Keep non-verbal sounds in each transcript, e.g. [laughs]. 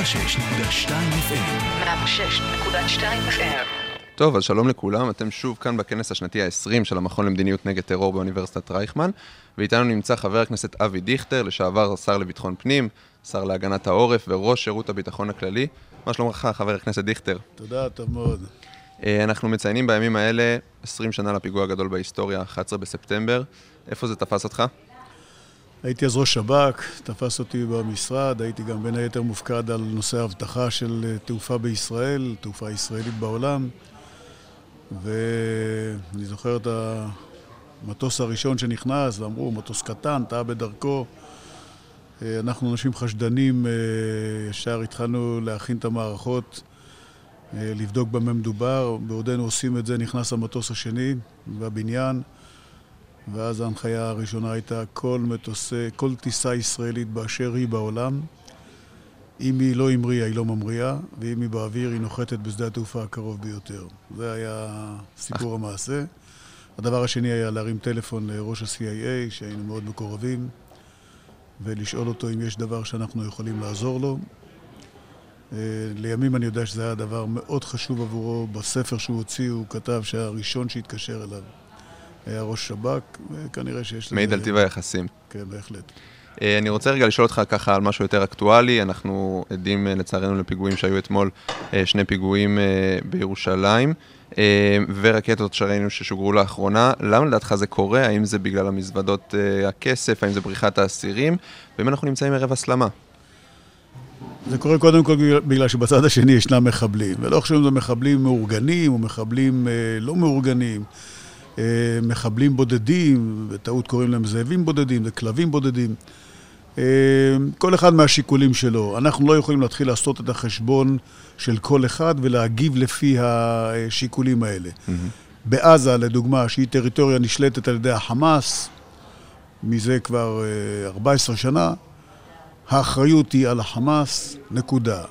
106.2 FM. 106.2 FM. טוב, אז שלום לכולם, אתם שוב כאן בכנס השנתי ה-20 של המכון למדיניות נגד טרור באוניברסיטת רייכמן, ואיתנו נמצא חבר הכנסת אבי דיכטר, לשעבר שר לביטחון פנים, שר להגנת העורף וראש שירות הביטחון הכללי. מה שלומך, חבר הכנסת דיכטר? תודה, טוב מאוד. אה, אנחנו מציינים בימים האלה 20 שנה לפיגוע הגדול בהיסטוריה, 11 בספטמבר. איפה זה תפס אותך? הייתי אז ראש שב"כ, תפס אותי במשרד, הייתי גם בין היתר מופקד על נושא האבטחה של אה, תעופה בישראל, תעופה ישראלית בעולם. ואני זוכר את המטוס הראשון שנכנס, ואמרו, מטוס קטן, טעה בדרכו. אה, אנחנו אנשים חשדנים, אה, ישר התחלנו להכין את המערכות, לבדוק במה מדובר. בעודנו עושים את זה, נכנס המטוס השני בבניין. ואז ההנחיה הראשונה הייתה כל מטוסי, כל טיסה ישראלית באשר היא בעולם, אם היא לא המריאה, היא לא ממריאה, ואם היא באוויר, היא נוחתת בשדה התעופה הקרוב ביותר. זה היה סיפור המעשה. הדבר השני היה להרים טלפון לראש ה-CIA, שהיינו מאוד מקורבים, ולשאול אותו אם יש דבר שאנחנו יכולים לעזור לו. אה, לימים אני יודע שזה היה דבר מאוד חשוב עבורו. בספר שהוא הוציא הוא כתב שהראשון שהתקשר אליו היה ראש שב"כ, וכנראה שיש לזה... מעיד על טיב היחסים. כן, בהחלט. אה, אני רוצה רגע לשאול אותך ככה על משהו יותר אקטואלי. אנחנו עדים אה, לצערנו לפיגועים שהיו אתמול, אה, שני פיגועים בירושלים, ורקטות שראינו ששוגרו לאחרונה. למה לדעתך זה קורה? האם זה בגלל המזוודות הכסף? האם זה בריחת האסירים? ואם אנחנו נמצאים ערב הסלמה? זה קורה קודם כל בגלל שבצד השני ישנם מחבלים, ולא חשוב אם זה מחבלים מאורגנים או מחבלים לא מאורגנים. אה, מחבלים בודדים, בטעות קוראים להם זאבים בודדים, זה כלבים בודדים. אה, כל אחד מהשיקולים שלו. אנחנו לא יכולים להתחיל לעשות את החשבון של כל אחד ולהגיב לפי השיקולים האלה. Mm-hmm. בעזה, לדוגמה, שהיא טריטוריה נשלטת על ידי החמאס, מזה כבר 14 אה, שנה, האחריות היא על החמאס, נקודה.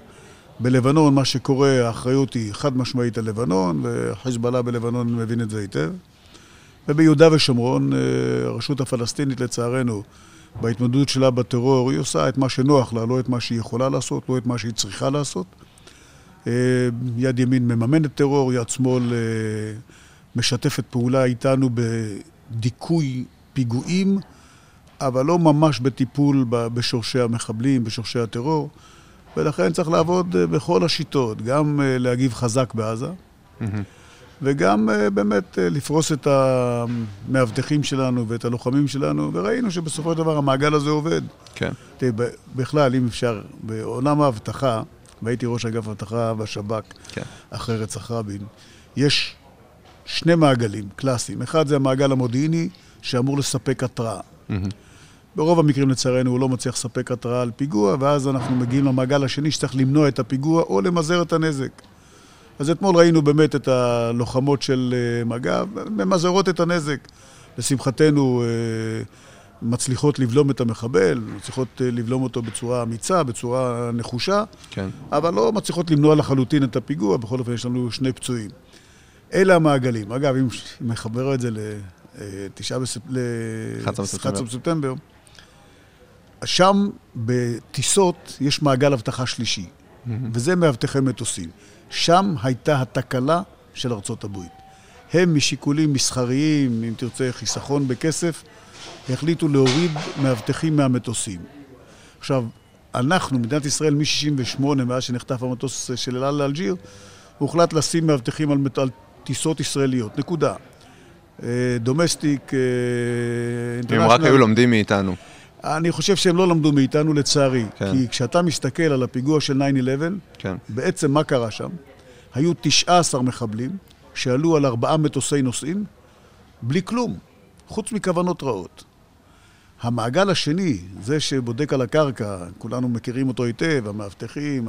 בלבנון, מה שקורה, האחריות היא חד משמעית על לבנון, וחיזבאללה בלבנון מבין את זה היטב. וביהודה ושומרון, אה, הרשות הפלסטינית לצערנו, בהתמודדות שלה בטרור, היא עושה את מה שנוח לה, לא את מה שהיא יכולה לעשות, לא את מה שהיא צריכה לעשות. אה, יד ימין מממנת טרור, יד שמאל אה, משתפת פעולה איתנו בדיכוי פיגועים, אבל לא ממש בטיפול בשורשי המחבלים, בשורשי הטרור, ולכן צריך לעבוד בכל השיטות, גם להגיב חזק בעזה. Mm-hmm. וגם אה, באמת אה, לפרוס את המאבטחים שלנו ואת הלוחמים שלנו, וראינו שבסופו של דבר המעגל הזה עובד. כן. תראה, בכלל, אם אפשר, בעולם האבטחה, והייתי ראש אגף אבטחה בשב"כ, כן. אחרי רצח רבין, יש שני מעגלים קלאסיים. אחד זה המעגל המודיעיני, שאמור לספק התראה. Mm-hmm. ברוב המקרים, לצערנו, הוא לא מצליח לספק התראה על פיגוע, ואז אנחנו מגיעים למעגל השני שצריך למנוע את הפיגוע או למזער את הנזק. אז אתמול ראינו באמת את הלוחמות של אה, מג"ב, ממזערות את הנזק. לשמחתנו, אה, מצליחות לבלום את המחבל, מצליחות אה, לבלום אותו בצורה אמיצה, בצורה נחושה, כן. אבל לא מצליחות למנוע לחלוטין את הפיגוע, בכל אופן יש לנו שני פצועים. אלה המעגלים. אגב, אם מחבר את זה לתשעה בספטמבר, בספטמבר, שם בטיסות יש מעגל אבטחה שלישי, mm-hmm. וזה מאבטחי מטוסים. שם הייתה התקלה של ארצות הברית. הם משיקולים מסחריים, אם תרצה חיסכון בכסף, החליטו להוריד מאבטחים מהמטוסים. עכשיו, אנחנו, מדינת ישראל, מ-68, מאז שנחטף המטוס של אל על לאלג'יר, הוחלט לשים מאבטחים על, על טיסות ישראליות. נקודה. דומסטיק, אינטרנשיונל. אם רק היו לומדים מאיתנו. אני חושב שהם לא למדו מאיתנו לצערי. כן. כי כשאתה מסתכל על הפיגוע של 9-11, כן. בעצם מה קרה שם? היו 19 מחבלים שעלו על ארבעה מטוסי נוסעים בלי כלום, חוץ מכוונות רעות. המעגל השני, זה שבודק על הקרקע, כולנו מכירים אותו היטב, המאבטחים,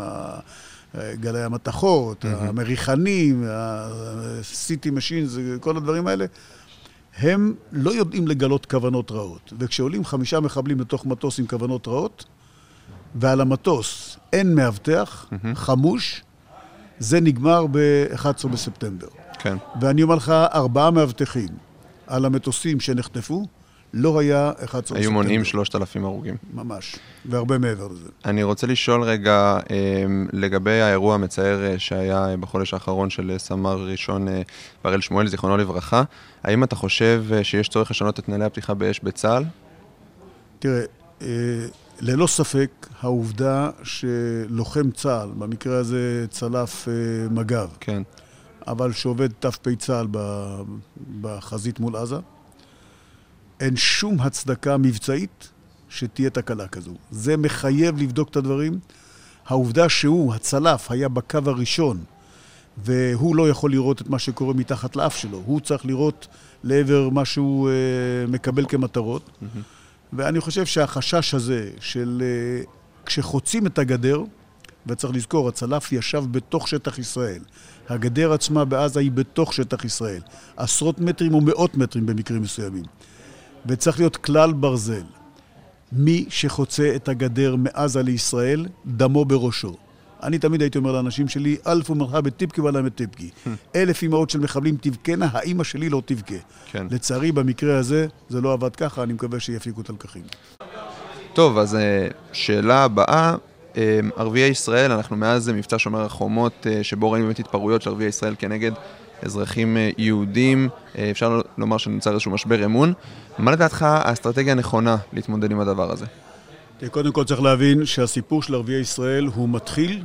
גלי המתכות, mm-hmm. המריחנים, ה-CT Machines, כל הדברים האלה, הם לא יודעים לגלות כוונות רעות. וכשעולים חמישה מחבלים לתוך מטוס עם כוונות רעות, ועל המטוס אין מאבטח, mm-hmm. חמוש, זה נגמר ב-11 בספטמבר. כן. ואני אומר לך, ארבעה מאבטחים על המטוסים שנחטפו, לא היה 11 ספטמבר. היו מונעים 3,000 הרוגים. ממש, והרבה מעבר לזה. אני רוצה לשאול רגע אמ, לגבי האירוע המצער אה, שהיה אה, בחודש האחרון של אה, סמ"ר ראשון בראל שמואל, זיכרונו לברכה. האם אתה חושב שיש צורך לשנות את נהלי הפתיחה באש בצה"ל? תראה, ללא ספק, העובדה שלוחם צה"ל, במקרה הזה צלף מג"ב, כן. אבל שעובד ת"פ צה"ל בחזית מול עזה, אין שום הצדקה מבצעית שתהיה תקלה כזו. זה מחייב לבדוק את הדברים. העובדה שהוא, הצלף, היה בקו הראשון, והוא לא יכול לראות את מה שקורה מתחת לאף שלו, הוא צריך לראות לעבר מה שהוא אה, מקבל כמטרות. Mm-hmm. ואני חושב שהחשש הזה של אה, כשחוצים את הגדר, וצריך לזכור, הצלף ישב בתוך שטח ישראל. הגדר עצמה בעזה היא בתוך שטח ישראל. עשרות מטרים או מאות מטרים במקרים מסוימים. וצריך להיות כלל ברזל. מי שחוצה את הגדר מעזה לישראל, דמו בראשו. אני תמיד הייתי אומר לאנשים שלי, אלף ומרחה טיפקי ולמה טיפקי. אלף אמהות של מחבלים תבכנה, האימא שלי לא תבכה. כן. לצערי, במקרה הזה, זה לא עבד ככה, אני מקווה שיפיקו את הלקחים. טוב, אז אה, שאלה הבאה, אה, ערביי ישראל, אנחנו מאז מבצע שומר החומות, אה, שבו ראינו באמת התפרעויות של ערביי ישראל כנגד אזרחים אה, יהודים, אה, אפשר לומר שנוצר איזשהו משבר אמון. מה לדעתך האסטרטגיה הנכונה להתמודד עם הדבר הזה? קודם כל צריך להבין שהסיפור של ערביי ישראל הוא מתחיל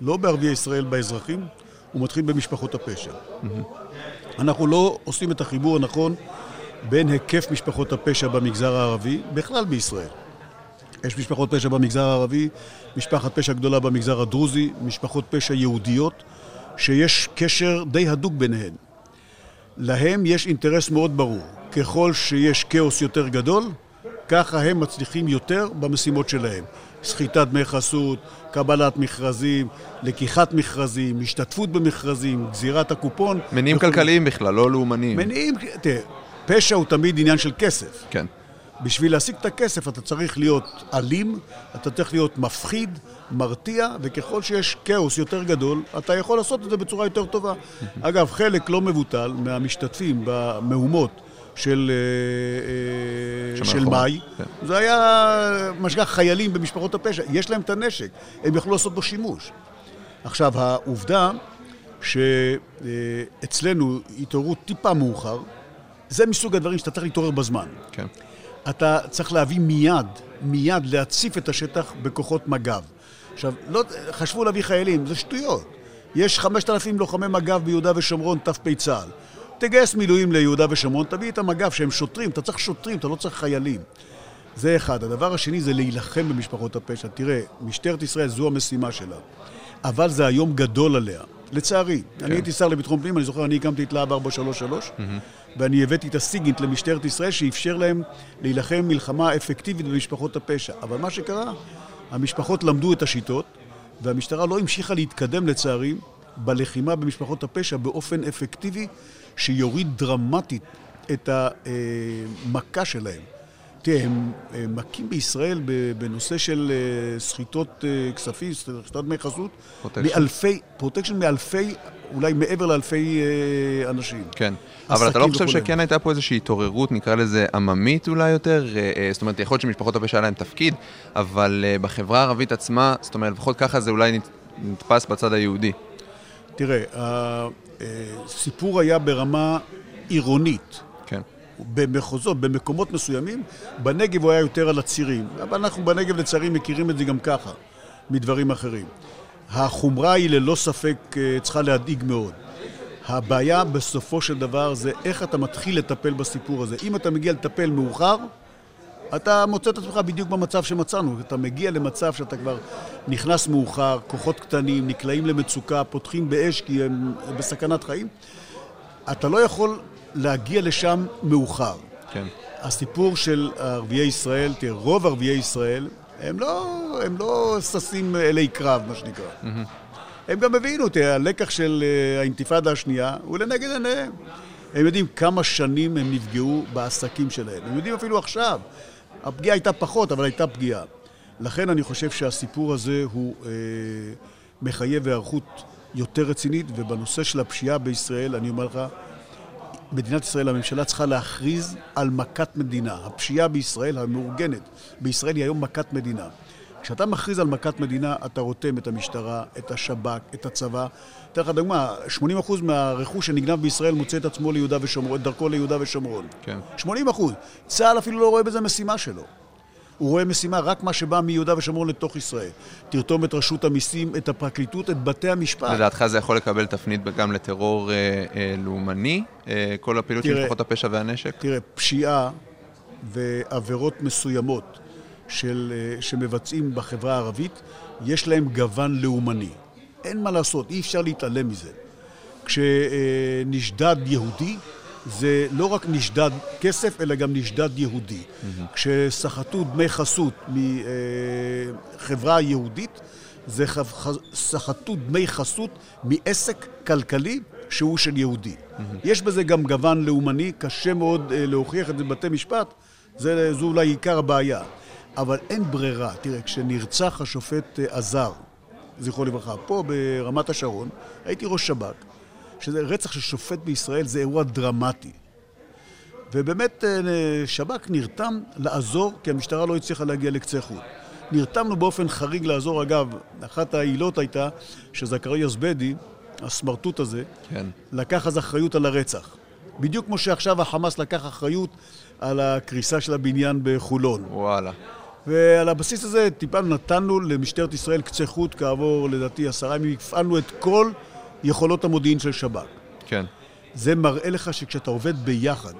לא בערביי ישראל באזרחים, הוא מתחיל במשפחות הפשע. אנחנו לא עושים את החיבור הנכון בין היקף משפחות הפשע במגזר הערבי, בכלל בישראל. יש משפחות פשע במגזר הערבי, משפחת פשע גדולה במגזר הדרוזי, משפחות פשע יהודיות, שיש קשר די הדוק ביניהן. להם יש אינטרס מאוד ברור. ככל שיש כאוס יותר גדול, ככה הם מצליחים יותר במשימות שלהם. סחיטת דמי חסות, קבלת מכרזים, לקיחת מכרזים, השתתפות במכרזים, גזירת הקופון. מניעים וכו'. כלכליים בכלל, לא לאומניים. מניעים, תראה, פשע הוא תמיד עניין של כסף. כן. בשביל להשיג את הכסף אתה צריך להיות אלים, אתה צריך להיות מפחיד, מרתיע, וככל שיש כאוס יותר גדול, אתה יכול לעשות את זה בצורה יותר טובה. אגב, חלק לא מבוטל מהמשתתפים במהומות של, אה, אה, של מאי, כן. זה היה מה שנקרא חיילים במשפחות הפשע, יש להם את הנשק, הם יכלו לעשות בו שימוש. עכשיו, העובדה שאצלנו התעוררו טיפה מאוחר, זה מסוג הדברים שאתה צריך להתעורר בזמן. כן. אתה צריך להביא מיד, מיד להציף את השטח בכוחות מג"ב. עכשיו, לא, חשבו להביא חיילים, זה שטויות. יש 5,000 לוחמי מג"ב ביהודה ושומרון, ת"פ צה"ל. תגייס מילואים ליהודה ושומרון, תביא את המג"ב שהם שוטרים, אתה צריך שוטרים, אתה לא צריך חיילים. זה אחד. הדבר השני זה להילחם במשפחות הפשע. תראה, משטרת ישראל זו המשימה שלה, אבל זה היום גדול עליה. לצערי. כן. אני הייתי שר לביטחון פנים, אני זוכר, אני הקמתי את להב 433, mm-hmm. ואני הבאתי את ה SIGINT למשטרת ישראל, שאפשר להם להילחם מלחמה אפקטיבית במשפחות הפשע. אבל מה שקרה, המשפחות למדו את השיטות, והמשטרה לא המשיכה להתקדם, לצערי, בלחימה במשפחות הפשע באופן אפקטיבי, שיוריד דרמטית את המכה שלהם. תראה, הם מכים בישראל בנושא של אה, סחיטות אה, כספים, סחיטת דמי חסות, מאלפי, פרוטקשן מאלפי, אולי מעבר לאלפי אה, אנשים. כן, אבל אתה לא חושב שכן הייתה פה איזושהי התעוררות, נקרא לזה עממית אולי יותר? זאת אומרת, יכול להיות שמשפחות הפשע היה להם תפקיד, אבל בחברה הערבית עצמה, זאת אומרת, לפחות ככה זה אולי נתפס בצד היהודי. תראה, הסיפור היה ברמה עירונית. במחוזות, במקומות מסוימים, בנגב הוא היה יותר על הצירים. אבל אנחנו בנגב לצערי מכירים את זה גם ככה, מדברים אחרים. החומרה היא ללא ספק אה, צריכה להדאיג מאוד. הבעיה בסופו של דבר זה איך אתה מתחיל לטפל בסיפור הזה. אם אתה מגיע לטפל מאוחר, אתה מוצא את עצמך בדיוק במצב שמצאנו. אתה מגיע למצב שאתה כבר נכנס מאוחר, כוחות קטנים, נקלעים למצוקה, פותחים באש כי הם בסכנת חיים. אתה לא יכול להגיע לשם מאוחר. כן. הסיפור של ערביי ישראל, תראה, רוב ערביי ישראל, הם לא, הם לא ששים אלי קרב, מה שנקרא. Mm-hmm. הם גם הבינו, תראה, הלקח של אה, האינתיפאדה השנייה הוא לנגד עיניהם. הם יודעים כמה שנים הם נפגעו בעסקים שלהם. הם יודעים אפילו עכשיו. הפגיעה הייתה פחות, אבל הייתה פגיעה. לכן אני חושב שהסיפור הזה הוא אה, מחייב היערכות יותר רצינית, ובנושא של הפשיעה בישראל, אני אומר לך, מדינת ישראל, הממשלה צריכה להכריז על מכת מדינה. הפשיעה בישראל, המאורגנת, בישראל היא היום מכת מדינה. כשאתה מכריז על מכת מדינה, אתה רותם את המשטרה, את השב"כ, את הצבא. אתן לך דוגמה, 80% מהרכוש שנגנב בישראל מוצא את עצמו ליהודה ושומרון, את דרכו ליהודה ושומרון. כן. 80%. צה"ל אפילו לא רואה בזה משימה שלו. הוא רואה משימה רק מה שבא מיהודה ושומרון לתוך ישראל. תרתום את רשות המיסים, את הפרקליטות, את בתי המשפט. לדעתך זה יכול לקבל תפנית גם לטרור אה, אה, לאומני? אה, כל הפעילות של משפחות הפשע והנשק? תראה, פשיעה ועבירות מסוימות של, אה, שמבצעים בחברה הערבית, יש להם גוון לאומני. אין מה לעשות, אי אפשר להתעלם מזה. כשנשדד יהודי, זה לא רק נשדד כסף, אלא גם נשדד יהודי. כשסחטו דמי חסות מחברה יהודית, זה סחטו דמי חסות מעסק כלכלי שהוא של יהודי. יש בזה גם גוון לאומני, קשה מאוד אה, להוכיח את זה בבתי משפט, זה, זו אולי עיקר הבעיה. אבל אין ברירה. תראה, כשנרצח השופט אה, עזר, זכרו לברכה, פה ברמת השרון, הייתי ראש שב"כ, שזה רצח של שופט בישראל זה אירוע דרמטי. ובאמת אה, שב"כ נרתם לעזור, כי המשטרה לא הצליחה להגיע לקצה חוט. נרתמנו באופן חריג לעזור. אגב, אחת העילות הייתה שזכריה זבדי, הסמרטוט הזה, כן. לקח אז אחריות על הרצח. בדיוק כמו שעכשיו החמאס לקח אחריות על הקריסה של הבניין בחולון. וואלה. ועל הבסיס הזה טיפלנו, נתנו למשטרת ישראל קצה חוט כעבור לדעתי עשרה ימים, הפעלנו את כל יכולות המודיעין של שב"כ. כן. זה מראה לך שכשאתה עובד ביחד,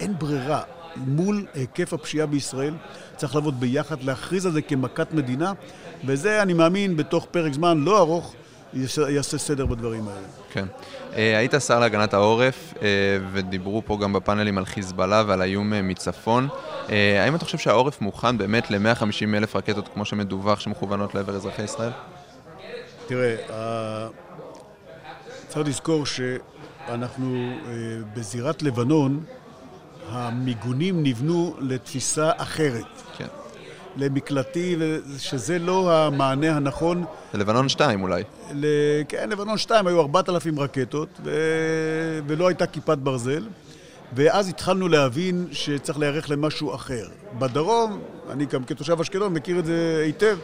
אין ברירה. מול היקף הפשיעה בישראל, צריך לעבוד ביחד, להכריז על זה כמכת מדינה, וזה, אני מאמין, בתוך פרק זמן לא ארוך, יעשה, סדר בדברים האלה. כן. אה, היית שר להגנת העורף, אה, ודיברו פה גם בפאנלים על חיזבאללה ועל האיום אה, מצפון. האם אתה חושב שהעורף מוכן באמת ל-150 אלף רקטות, כמו שמדווח, שמכוונות לעבר אזרחי ישראל? תראה, צריך לזכור שאנחנו אה, בזירת לבנון, המיגונים נבנו לתפיסה אחרת, כן. למקלטי, שזה לא המענה הנכון. זה לבנון 2 אולי. ל... כן, לבנון 2 היו 4,000 רקטות, ו... ולא הייתה כיפת ברזל, ואז התחלנו להבין שצריך להיערך למשהו אחר. בדרום, אני גם כתושב אשקלון מכיר את זה היטב,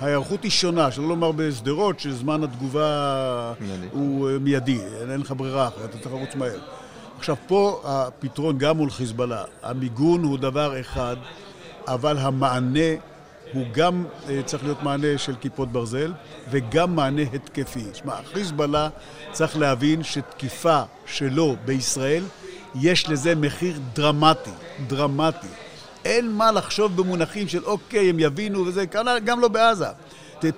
ההיערכות היא שונה, שלא לומר בשדרות, שזמן התגובה מיידי. הוא אה, מיידי, אין לך ברירה אחרת, אתה צריך לרוץ מהר. עכשיו, פה הפתרון גם מול חיזבאללה. המיגון הוא דבר אחד, אבל המענה הוא גם אה, צריך להיות מענה של כיפות ברזל, וגם מענה התקפי. שמע, חיזבאללה צריך להבין שתקיפה שלו בישראל, יש לזה מחיר דרמטי, דרמטי. אין מה לחשוב במונחים של אוקיי, הם יבינו וזה, כנ"ל גם לא בעזה.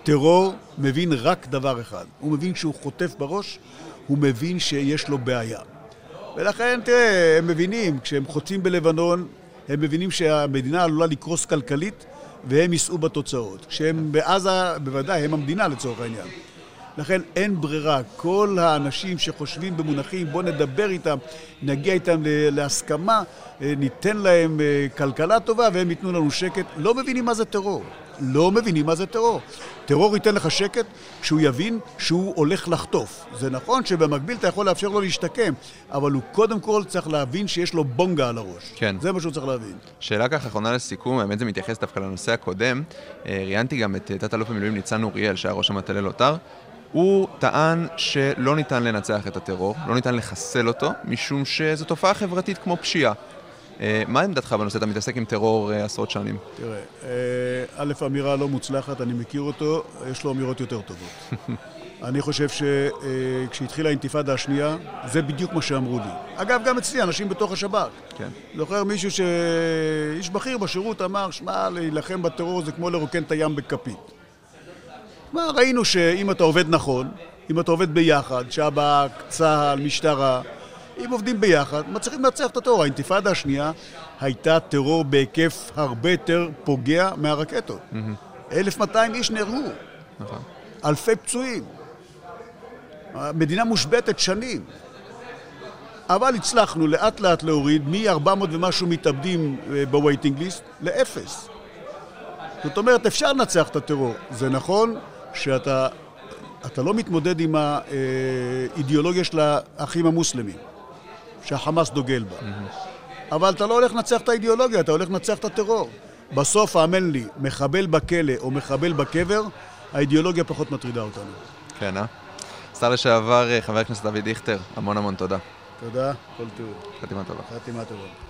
טרור מבין רק דבר אחד, הוא מבין כשהוא חוטף בראש, הוא מבין שיש לו בעיה. ולכן, תראה, הם מבינים, כשהם חוצים בלבנון, הם מבינים שהמדינה עלולה לקרוס כלכלית, והם יישאו בתוצאות. כשהם בעזה, בוודאי, הם המדינה לצורך העניין. לכן אין ברירה. כל האנשים שחושבים במונחים, בואו נדבר איתם, נגיע איתם להסכמה, אה, ניתן להם אה, כלכלה טובה והם ייתנו לנו שקט, לא מבינים מה זה טרור. לא מבינים מה זה טרור. טרור ייתן לך שקט כשהוא יבין שהוא הולך לחטוף. זה נכון שבמקביל אתה יכול לאפשר לו להשתקם, אבל הוא קודם כל צריך להבין שיש לו בונגה על הראש. כן. זה מה שהוא צריך להבין. שאלה ככה אחרונה לסיכום, האמת זה מתייחס דווקא לנושא הקודם. אה, ראיינתי גם את תת-אלוף במילואים ניצן אוריאל, שהיה ראש המטה ללוטר. הוא טען שלא ניתן לנצח את הטרור, לא ניתן לחסל אותו, משום שזו תופעה חברתית כמו פשיעה. אה, מה עמדתך בנושא? אתה מתעסק עם טרור אה, עשרות שנים. תראה, אה, א', אמירה לא מוצלחת, אני מכיר אותו, יש לו אמירות יותר טובות. [laughs] אני חושב שכשהתחילה האינתיפאדה השנייה, זה בדיוק מה שאמרו לי. אגב, גם אצלי, אנשים בתוך השב"כ. כן. זוכר מישהו ש... איש בכיר בשירות אמר, שמע, להילחם בטרור זה כמו לרוקן את הים בכפית. מה, ראינו שאם אתה עובד נכון, אם אתה עובד ביחד, שב"כ, צה"ל, משטרה, אם עובדים ביחד, מצליחים לנצח את הטרור. האינתיפאדה השנייה הייתה טרור בהיקף הרבה יותר פוגע מהרקטות. 1,200 איש נהרגו, נכון. אלפי פצועים. המדינה מושבתת שנים. אבל הצלחנו לאט לאט להוריד מ-400 ומשהו מתאבדים אה, ב waiting list לאפס. זאת אומרת, אפשר לנצח את הטרור. זה נכון שאתה אתה לא מתמודד עם האידיאולוגיה של האחים המוסלמים, שהחמאס דוגל בה. אבל אתה לא הולך לנצח את האידיאולוגיה, אתה הולך לנצח את הטרור. בסוף, האמן לי, מחבל בכלא או מחבל בקבר, האידיאולוגיה פחות מטרידה אותנו. כן, אה? שר לשעבר, אה, חבר הכנסת אבי דיכטר, המון המון תודה. תודה, כל טוב. חתימה טובה. חתימה טובה.